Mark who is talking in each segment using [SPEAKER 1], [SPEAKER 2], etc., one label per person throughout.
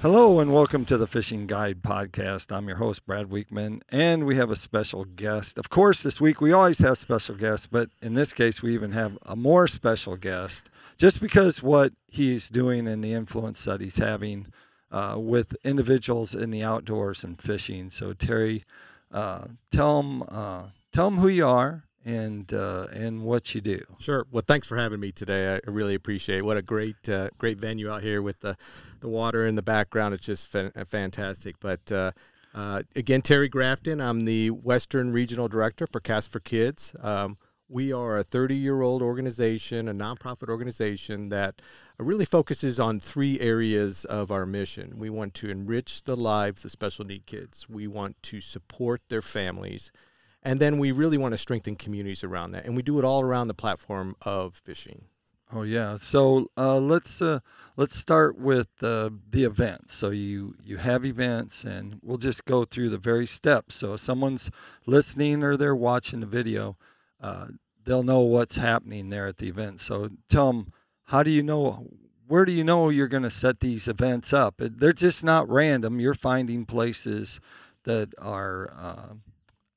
[SPEAKER 1] Hello and welcome to the Fishing Guide Podcast. I'm your host, Brad Wiegmann, and we have a special guest. Of course, this week we always have special guests, but in this case, we even have a more special guest just because what he's doing and the influence that he's having uh, with individuals in the outdoors and fishing. So, Terry, uh, tell them uh, tell them who you are and uh, and what you do.
[SPEAKER 2] Sure. Well, thanks for having me today. I really appreciate it. What a great uh, great venue out here with the the water in the background. It's just fa- fantastic. But uh, uh, again, Terry Crafton. I'm the Western Regional Director for Cast for Kids. Um, we are a 30 year old organization, a nonprofit organization that really focuses on three areas of our mission. We want to enrich the lives of special need kids. We want to support their families and then we really want to strengthen communities around that, and we do it all around the platform of fishing.
[SPEAKER 1] Oh yeah. So uh, let's uh, let's start with uh, the events. So you you have events, and we'll just go through the very steps. So if someone's listening or they're watching the video, uh, they'll know what's happening there at the event. So tell them how do you know where do you know you're going to set these events up? They're just not random. You're finding places that are uh,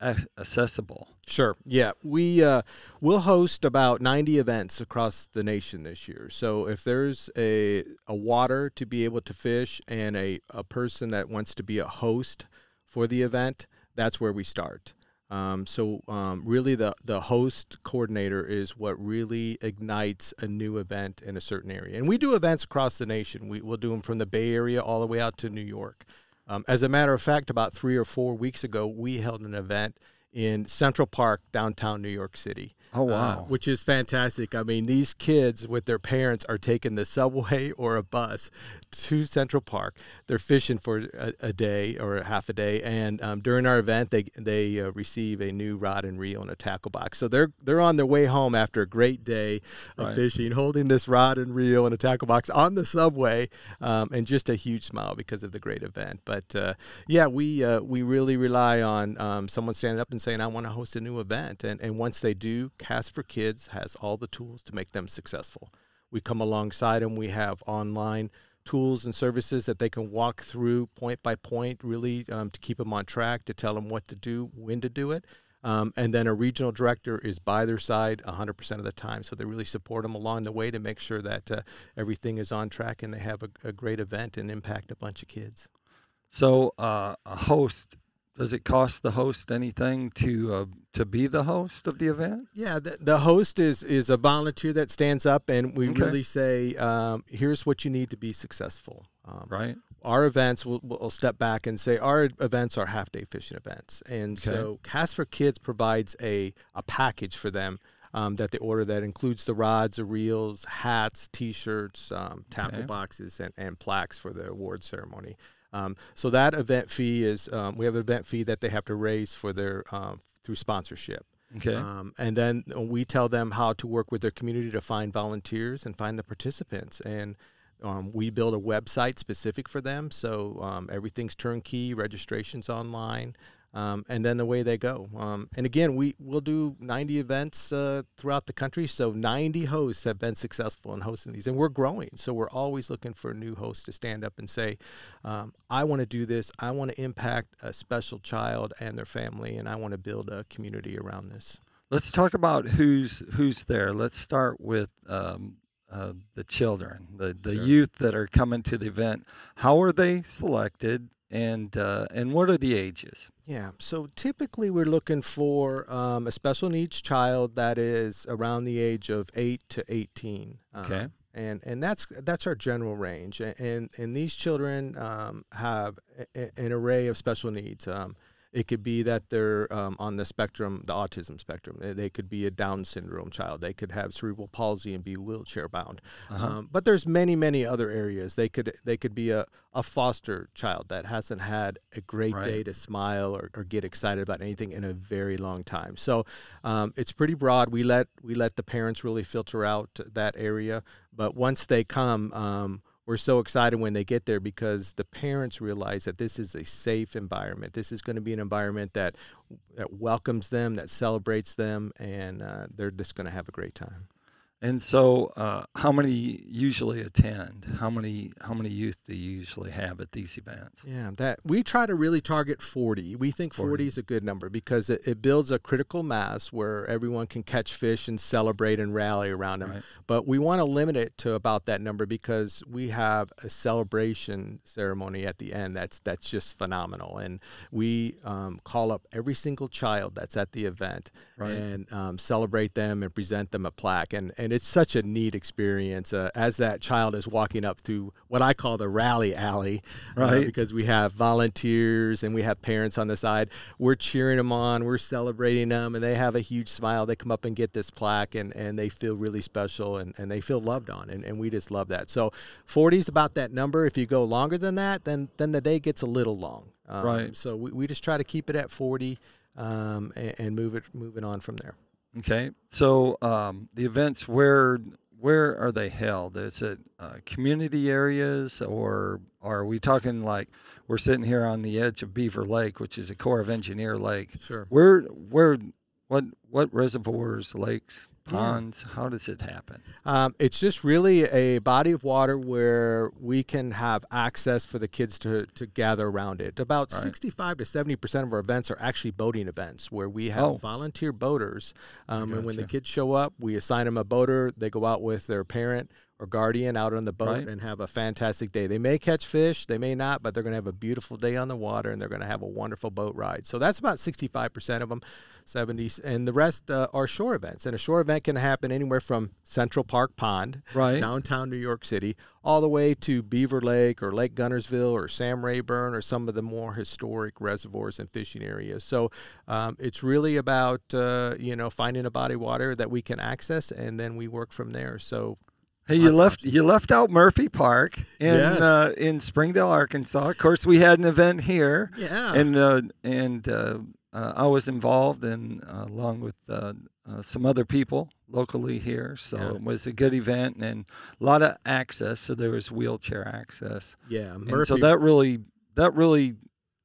[SPEAKER 1] accessible.
[SPEAKER 2] Sure. Yeah, we uh, will host about 90 events across the nation this year. So if there's a a water to be able to fish and a, a person that wants to be a host for the event, that's where we start. Um, so um, really, the the host coordinator is what really ignites a new event in a certain area. And we do events across the nation. We will do them from the Bay Area all the way out to New York. Um, as a matter of fact, about three or four weeks ago, we held an event in Central Park, downtown New York City.
[SPEAKER 1] Oh wow!
[SPEAKER 2] Uh, which is fantastic. I mean, these kids with their parents are taking the subway or a bus to Central Park. They're fishing for a, a day or a half a day, and um, during our event, they they uh, receive a new rod and reel and a tackle box. So they're they're on their way home after a great day of right. fishing, holding this rod and reel and a tackle box on the subway, um, and just a huge smile because of the great event. But uh, yeah, we uh, we really rely on um, someone standing up and saying, "I want to host a new event," and and once they do Cast for Kids has all the tools to make them successful. We come alongside them. We have online tools and services that they can walk through point by point, really um, to keep them on track, to tell them what to do, when to do it. Um, and then a regional director is by their side 100% of the time. So they really support them along the way to make sure that uh, everything is on track and they have a, a, great event and impact a bunch of kids.
[SPEAKER 1] So uh, a host does it cost the host anything to uh, to be the host of the event?
[SPEAKER 2] Yeah, the, the host is is a volunteer that stands up, and we okay. really say, um, "Here's what you need to be successful."
[SPEAKER 1] Um, right.
[SPEAKER 2] Our events, we'll, we'll, step back and say our events are half day fishing events, and okay. so Cast for Kids provides a a package for them. Um, that they order that includes the rods, the reels, hats, T-shirts, um, tackle okay. boxes, and, and plaques for the award ceremony. Um, so that event fee is um, we have an event fee that they have to raise for their um, through sponsorship.
[SPEAKER 1] Okay.
[SPEAKER 2] Um, and then we tell them how to work with their community to find volunteers and find the participants. And um, we build a website specific for them, so um, everything's turnkey, registrations online um, and then the way they go. Um, and again, we will do 90 events uh, throughout the country. So 90 hosts have been successful in hosting these, and we're growing. So we're always looking for new hosts to stand up and say, um, "I want to do this. I want to impact a special child and their family, and I want to build a community around this."
[SPEAKER 1] Let's talk about who's who's there. Let's start with. Um, uh, the children, the, the sure. youth that are coming to the event. How are they selected? And uh, and what are the ages?
[SPEAKER 2] Yeah, so typically we're looking for um, a special needs child that is around the age of eight to eighteen.
[SPEAKER 1] Um, okay.
[SPEAKER 2] and and that's that's our general range, and and these children um, have a, an array of special needs. It could be that they're um, on the spectrum, the autism spectrum. They could be a Down syndrome child. They could have cerebral palsy and be wheelchair bound. Uh-huh. Um, but there's many, many other areas. They could they could be a, a foster child that hasn't had a great right. day to smile or, or, get excited about anything in a very long time. So um, it's pretty broad. We let we let the parents really filter out that area. But once they come um, we're so excited when they get there because the parents realize that this is a safe environment. This is going to be an environment that that welcomes them, that celebrates them, and uh, they're just going to have a great time.
[SPEAKER 1] And so, uh, how many usually attend? How many how many youth do you usually have at these events?
[SPEAKER 2] Yeah, that we try to really target 40. We think 40, 40 is a good number because it, it, builds a critical mass where everyone can catch fish and celebrate and rally around them. Right. But we want to limit it to about that number because we have a celebration ceremony at the end that's that's just phenomenal, and we um, call up every single child that's at the event right. and um, celebrate them and present them a plaque and and and it's such a neat experience uh, as that child is walking up through what I call the rally alley, uh, right? Uh, because we have volunteers and we have parents on the side. We're cheering them on, we're celebrating them, and they have a huge smile. They come up and get this plaque, and, and they feel really special and, and they feel loved on, and, and we just love that. So 40 is about that number. If you go longer than that, then then the day gets a little long.
[SPEAKER 1] Um, right.
[SPEAKER 2] So we, we just try to keep it at 40 um, and, and move it moving on from there.
[SPEAKER 1] Okay, so um, the events where where are they held? Is it uh, community areas, or are we talking like we're sitting here on the edge of Beaver Lake, which is a Corps of Engineer lake?
[SPEAKER 2] Sure.
[SPEAKER 1] Where where what what reservoirs, lakes, ponds? How does it happen?
[SPEAKER 2] Um, it's just really a body of water where we can have access for the kids to, to gather around it. About right. 65 to 70 percent of our events are actually boating events where we have oh. volunteer boaters. Um, and when the kids show up, we assign them a boater. They go out with their parent or guardian out on the boat right. and have a fantastic day. They may catch fish, they may not, but they're going to have a beautiful day on the water and they're going to have a wonderful boat ride. So that's about 65% of them. 70s, and the rest uh, are shore events. And a shore event can happen anywhere from Central Park Pond,
[SPEAKER 1] right.
[SPEAKER 2] downtown New York City, all the way to Beaver Lake or Lake Guntersville or Sam Rayburn or some of the more historic reservoirs and fishing areas. So um, it's really about uh, you know finding a body of water that we can access, and then we work from there. So
[SPEAKER 1] Hey, you left you left out Murphy Park in yes. uh, in Springdale, Arkansas. Of course, we had an event here.
[SPEAKER 2] Yeah,
[SPEAKER 1] and uh, and uh, uh, I was involved in uh, along with uh, uh, some other people locally here. So yeah. it was a good event and a lot of access. So there was wheelchair access.
[SPEAKER 2] Yeah,
[SPEAKER 1] Murphy. and so that really that really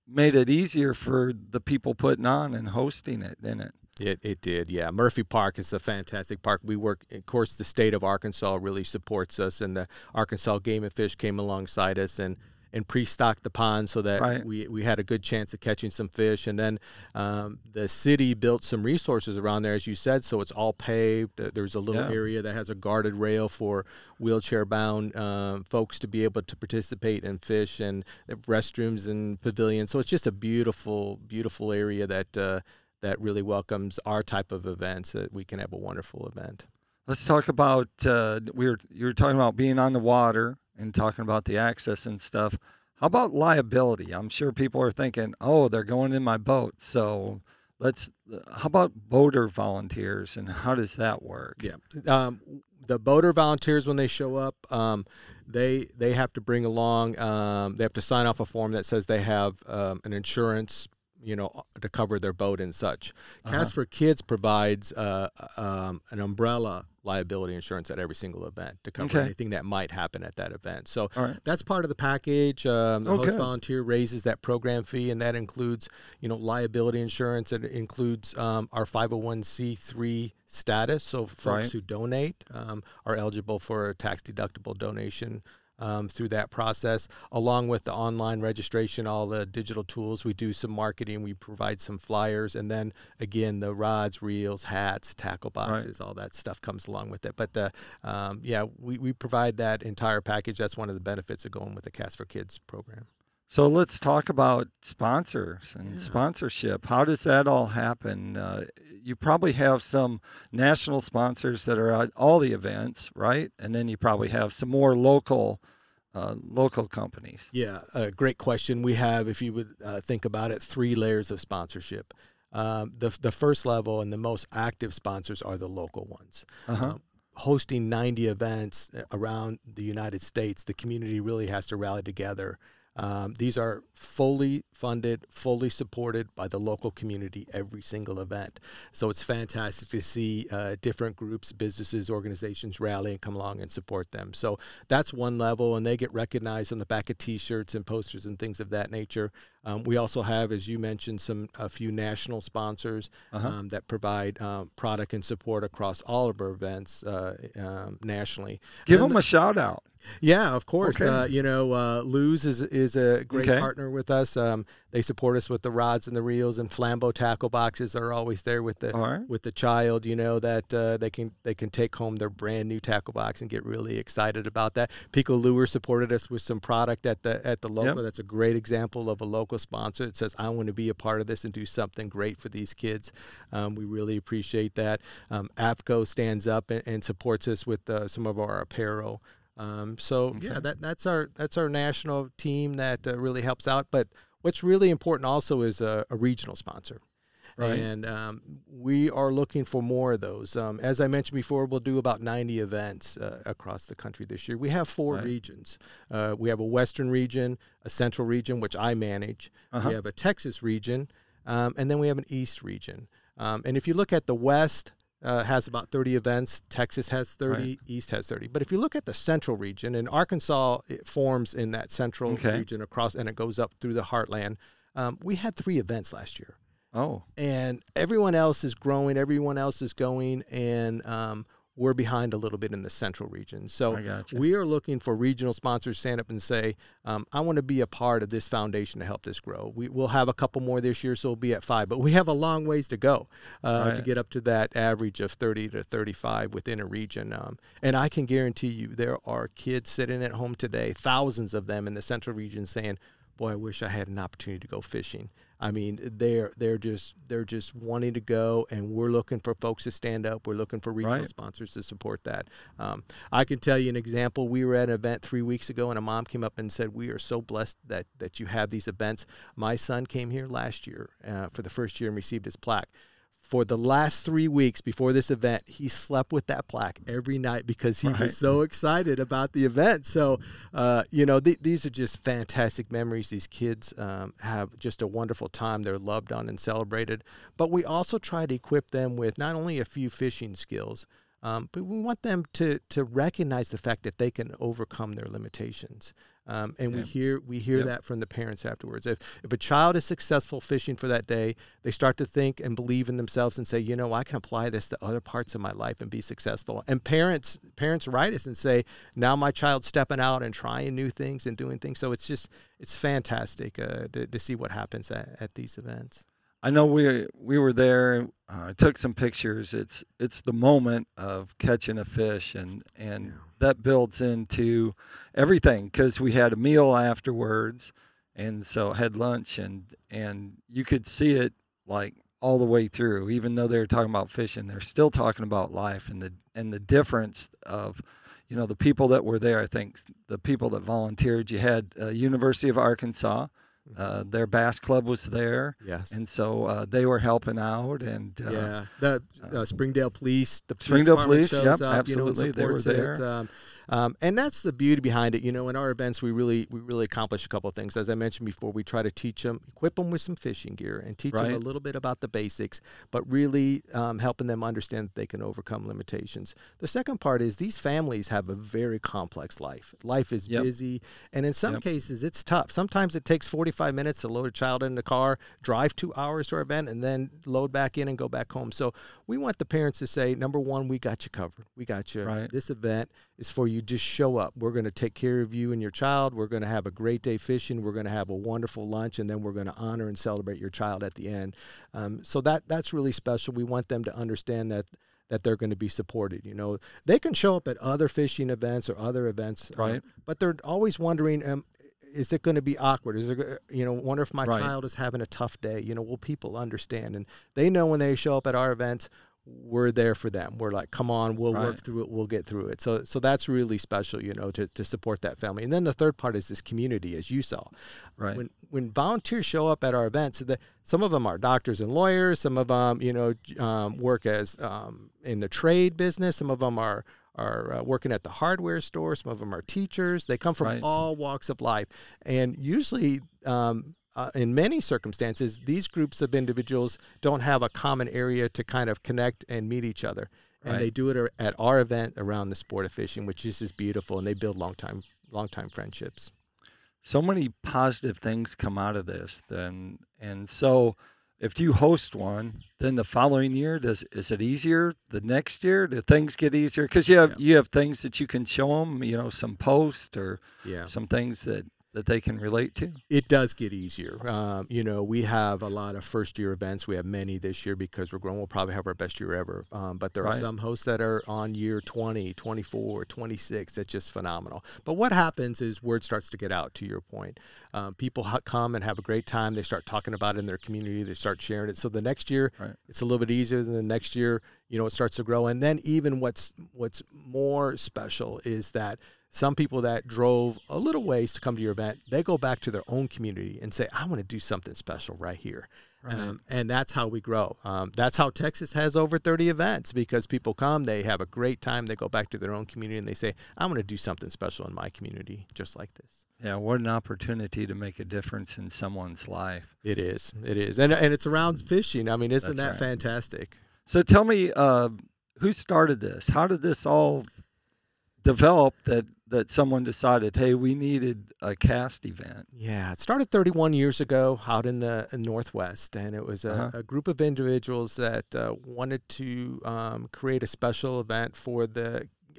[SPEAKER 1] made it easier for the people putting on and hosting it, didn't it?
[SPEAKER 2] It, it did, yeah. Murphy Park is a fantastic park. We work, of course, the state of Arkansas really supports us, and the Arkansas Game and Fish came alongside us, and and pre-stocked the pond so that right. we, we had a good chance of catching some fish. And then um, the city built some resources around there, as you said. So it's all paved. Uh, there's a little yeah. area that has a guarded rail for wheelchair-bound um, folks to be able to participate and fish, and restrooms and pavilions. So it's just a beautiful, beautiful area that uh, that really welcomes our type of events. That we can have a wonderful event.
[SPEAKER 1] Let's talk about uh, we were you were talking about being on the water and talking about the access and stuff. How about liability? I'm sure people are thinking, "Oh, they're going in my boat." So let's. How about boater volunteers and how does that work?
[SPEAKER 2] Yeah, um, the boater volunteers when they show up, um, they they have to bring along. Um, they have to sign off a form that says they have um, an insurance you know, to cover their boat and such. uh-huh. for Kids provides uh, um, an umbrella liability insurance at every single event to cover okay. anything that might happen at that event. So right. that's part of the package. Um, the okay. host volunteer raises that program fee, and that includes, you know, liability insurance. It includes um, our 501c3 status. So folks right. who donate um, are eligible for a tax deductible donation um, through that process, along with the online registration, all the digital tools. We do some marketing, we provide some flyers, and then again, the rods, reels, hats, tackle boxes, right. all that stuff comes along with it. But the, um, yeah, we, we provide that entire package. That's one of the benefits of going with the Cast for Kids program.
[SPEAKER 1] So let's talk about sponsors and yeah. sponsorship. How does that all happen? Uh, you probably have some national sponsors that are at all the events, right? And then you probably have some more local. Uh, local companies.
[SPEAKER 2] Yeah, a great question. We have, if you would uh, think about it, three layers of sponsorship. Um, the the first level and the most active sponsors are the local ones. Uh-huh. Um, hosting 90 events around the United States, the community really has to rally together Um, these are fully funded, fully supported by the local community every single event. So it's fantastic to see uh, different groups, businesses, organizations rally and come along and support them. So that's one level, and they get recognized on the back of T-shirts and posters and things of that nature. Um, we also have, as you mentioned, some a few national sponsors uh-huh. um, that provide um, product and support across all of our events uh, um, nationally.
[SPEAKER 1] Give them the, a shout out.
[SPEAKER 2] Yeah, of course. Okay. Uh, you know, uh, Lew's is is a great okay. partner with us. Um, they support us with the rods and the reels, and Flambeau tackle boxes are always there with the right. with the child. You know that uh, they can they can take home their brand new tackle box and get really excited about that. Pico Lure supported us with some product at the at the local. Yep. That's a great example of a local sponsor. It says I want to be a part of this and do something great for these kids. Um, we really appreciate that. Um, AFTCO stands up and, and supports us with uh, some of our apparel. Um, so okay. yeah, that that's our that's our national team that uh, really helps out. But what's really important also is a, a regional sponsor. Right. And um, we are looking for more of those. Um, as I mentioned before, we'll do about 90 events uh, across the country this year. We have four right. regions. Uh, we have a Western region, a Central region, which I manage. Uh-huh. We have a Texas region, um, and then we have an East region. Um, and if you look at the West, uh, has about 30 events. Texas has 30. Right. East has 30. But if you look at the central region, and Arkansas it forms in that central okay. region across, and it goes up through the heartland. Um, we had three events last year.
[SPEAKER 1] Oh.
[SPEAKER 2] And everyone else is growing. Everyone else is going, and um, we're behind a little bit in the central region. So we are looking for regional sponsors stand up and say, um, I want to be a part of this foundation to help this grow. We, will have a couple more this year, so we'll be at five, but we have a long ways to go uh, right. to get up to that average of 30 to 35 within a region. Um, and I can guarantee you there are kids sitting at home today, thousands of them in the central region saying, boy, I wish I had an opportunity to go fishing. I mean, they're they're just they're just wanting to go, and we're looking for folks to stand up. We're looking for regional right. sponsors to support that. Um, I can tell you an example. We were at an event three weeks ago, and a mom came up and said, "We are so blessed that that you have these events." My son came here last year uh, for the first year and received his plaque for the last three weeks before this event, he slept with that plaque every night because he right. was so excited about the event. So, uh, you know, th- these are just fantastic memories. These kids um, have just a wonderful time. They're loved on and celebrated. But we also try to equip them with not only a few fishing skills, um, but we want them to to recognize the fact that they can overcome their limitations. Um, and yeah. we hear we hear yep. that from the parents afterwards. If if a child is successful fishing for that day, they start to think and believe in themselves and say, you know, I can apply this to other parts of my life and be successful. And parents parents write us and say, now my child's stepping out and trying new things and doing things. So it's just it's fantastic uh, to, to see what happens at, at these events.
[SPEAKER 1] I know we we were there. Uh, took some pictures. It's it's the moment of catching a fish, and and that builds into everything because we had a meal afterwards, and so had lunch, and and you could see it like all the way through. Even though they were talking about fishing, they're still talking about life and the and the difference of you know the people that were there. I think the people that volunteered. You had uh, University of Arkansas uh, their bass club was there.
[SPEAKER 2] Yes.
[SPEAKER 1] And so uh, they were helping out. And uh,
[SPEAKER 2] yeah, the uh, Springdale Police, the police
[SPEAKER 1] Springdale Police, yep,
[SPEAKER 2] up,
[SPEAKER 1] absolutely,
[SPEAKER 2] you know,
[SPEAKER 1] they were there.
[SPEAKER 2] Um, um, and that's the beauty behind it. You know, in our events, we really we really accomplish a couple of things. As I mentioned before, we try to teach them, equip them with some fishing gear, and teach right. them a little bit about the basics, but really um, helping them understand that they can overcome limitations. The second part is these families have a very complex life. Life is yep. busy, and in some yep. cases, it's tough. Sometimes it takes 45 minutes to load a child in the car, drive two hours to our event, and then load back in and go back home. So we want the parents to say, number one, we got you covered. We got you.
[SPEAKER 1] Right.
[SPEAKER 2] This event is for you. Just show up. We're going to take care of you and your child. We're going to have a great day fishing. We're going to have a wonderful lunch, and then we're going to honor and celebrate your child at the end. Um, so that that's really special. We want them to understand that that they're going to be supported. You know, they can show up at other fishing events or other events,
[SPEAKER 1] um, right?
[SPEAKER 2] but they're always wondering, um, is it going to be awkward? Is there, you know, wonder if my right. child is having a tough day? You know, will people understand? And they know when they show up at our events, we're there for them. We're like, come on, we'll right. work through it, we'll get through it. So, so that's really special, you know, to, to support that family. And then the third part is this community, as you saw.
[SPEAKER 1] Right.
[SPEAKER 2] When when volunteers show up at our events, the, some of them are doctors and lawyers. Some of them, you know, um, work as um, in the trade business. Some of them are are uh, working at the hardware store. Some of them are teachers. They come from
[SPEAKER 1] Right.
[SPEAKER 2] all walks of life, and usually. Um, uh, in many circumstances, these groups of individuals don't have a common area to kind of connect and meet each other, and
[SPEAKER 1] Right.
[SPEAKER 2] they do it at our event around the sport of fishing, which is just beautiful, and they build long time, long time friendships.
[SPEAKER 1] so many positive things come out of this then and so if you host one then the following year does is it easier the next year? Do things get easier? Because you have you have things that you can show them you know some posts or
[SPEAKER 2] Yeah.
[SPEAKER 1] some things that that they can relate to
[SPEAKER 2] It does get easier. Um, you know, we have a lot of first year events. We have many this year because we're growing. We'll probably have our best year ever. Um, but there
[SPEAKER 1] Right.
[SPEAKER 2] are some hosts that are on year 20, 24, 26. That's just phenomenal. But what happens is word starts to get out, to your point. Um, people ha- come and have a great time. They start talking about it in their community. They start sharing it. So the next year,
[SPEAKER 1] Right.
[SPEAKER 2] it's a little bit easier than the next year. You know, it starts to grow. And then even what's what's more special is that some people that drove a little ways to come to your event, they go back to their own community and say, "I want to do something special right here." Um, and that's how we grow. Um, that's how Texas has over 30 events because people come, they have a great time, they go back to their own community, and they say, "I want to do something special in my community, just like this."
[SPEAKER 1] yeah what an opportunity to make a difference in someone's life
[SPEAKER 2] It is, it is, and and it's around fishing. I mean, isn't
[SPEAKER 1] That's
[SPEAKER 2] that
[SPEAKER 1] right.
[SPEAKER 2] fantastic?
[SPEAKER 1] so tell me uh, who started this how did this all develop that that someone decided hey we needed a cast event
[SPEAKER 2] Yeah, it started 31 years ago out in the uh, Northwest, and it was a,
[SPEAKER 1] Uh-huh.
[SPEAKER 2] a group of individuals that uh, wanted to um, create a special event for the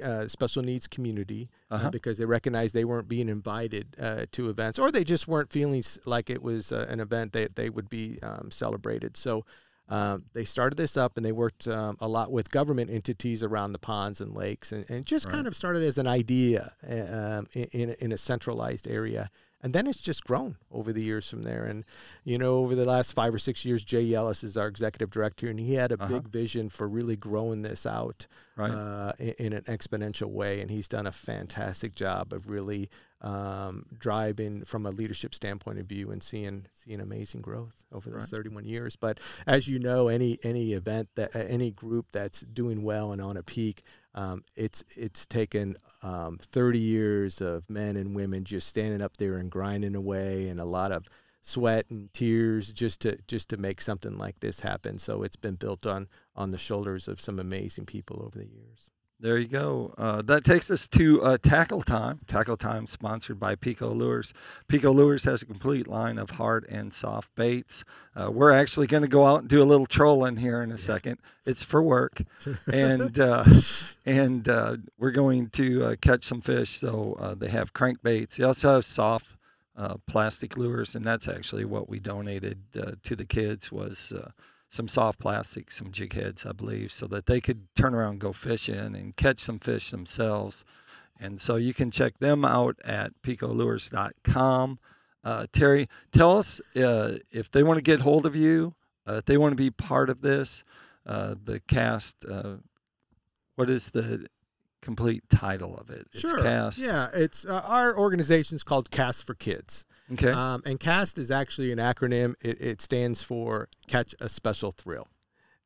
[SPEAKER 2] uh, special needs community uh,
[SPEAKER 1] Uh-huh.
[SPEAKER 2] because they recognized they weren't being invited uh, to events, or they just weren't feeling like it was uh, an event that they would be um, celebrated. So. Um, they started this up and they worked um, a lot with government entities around the ponds and lakes and, and just
[SPEAKER 1] Right.
[SPEAKER 2] kind of started as an idea uh, um, in, in a centralized area and then it's just grown over the years from there. And you know, over the last five or six years, Jay Ellis is our executive director, and he had a
[SPEAKER 1] Uh-huh.
[SPEAKER 2] big vision for really growing this out
[SPEAKER 1] right
[SPEAKER 2] uh, in, in an exponential way. And he's done a fantastic job of really um, driving from a leadership standpoint of view and seeing seeing amazing growth over those
[SPEAKER 1] Right.
[SPEAKER 2] 31 years. But as you know, any any event that uh, any group that's doing well and on a peak. Um, it's it's taken um, 30 years of men and women just standing up there and grinding away, and a lot of sweat and tears just to just to make something like this happen. So it's been built on on the shoulders of some amazing people over the years.
[SPEAKER 1] There you go. Uh, that takes us to uh, Tackle Time. Tackle Time sponsored by Pico Lures. Pico Lures has a complete line of hard and soft baits. Uh, we're actually going to go out and do a little trolling here in a second. It's for work, and uh, and uh, we're going to uh, catch some fish. So uh, they have crankbaits. They also have soft uh, plastic lures, and that's actually what we donated uh, to the kids was. Some soft plastic, some jig heads, I believe, so that they could turn around and go fishing and catch some fish themselves. And so you can check them out at picolures.com. Uh, Terry, tell us uh, if they want to get hold of you, uh, if they want to be part of this, uh, the cast. Uh, what is the complete title of it? It's cast.
[SPEAKER 2] Yeah, it's uh, our organization's called Cast for Kids.
[SPEAKER 1] Okay.
[SPEAKER 2] Um, and CAST is actually an acronym. It, it stands for Catch a Special Thrill.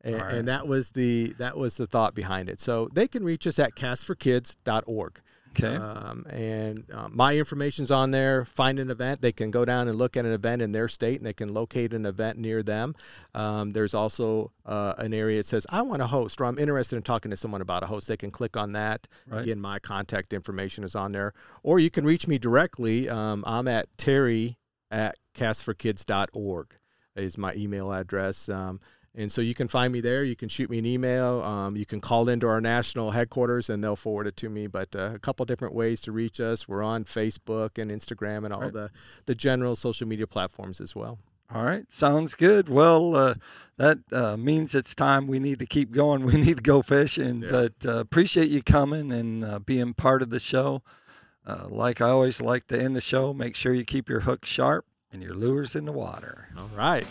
[SPEAKER 2] And,
[SPEAKER 1] right.
[SPEAKER 2] and that was the that was the thought behind it. So they can reach us at castforkids.org.
[SPEAKER 1] okay.
[SPEAKER 2] Um, and um, my information's on there. Find an event. They can go down and look at an event in their state, and they can locate an event near them. Um, there's also uh, an area that says, "I want to host," or "I'm interested in talking to someone about a host." They can click on that.
[SPEAKER 1] Right.
[SPEAKER 2] Again, my contact information is on there, or you can reach me directly. Um, I'm at Terry at castforkids.org is my email address. Um, and so you can find me there. You can shoot me an email. Um, you can call into our national headquarters and they'll forward it to me. But uh, a couple different ways to reach us. We're on Facebook and Instagram and all
[SPEAKER 1] Right.
[SPEAKER 2] the, the general social media platforms as well.
[SPEAKER 1] All right, sounds good. Well, uh, that uh, means it's time. We need to keep going. We need to go fishing.
[SPEAKER 2] Yeah.
[SPEAKER 1] But uh, appreciate you coming and uh, being part of the show. Uh, like I always like to end the show, make sure you keep your hook sharp and your lures in the water.
[SPEAKER 2] All right.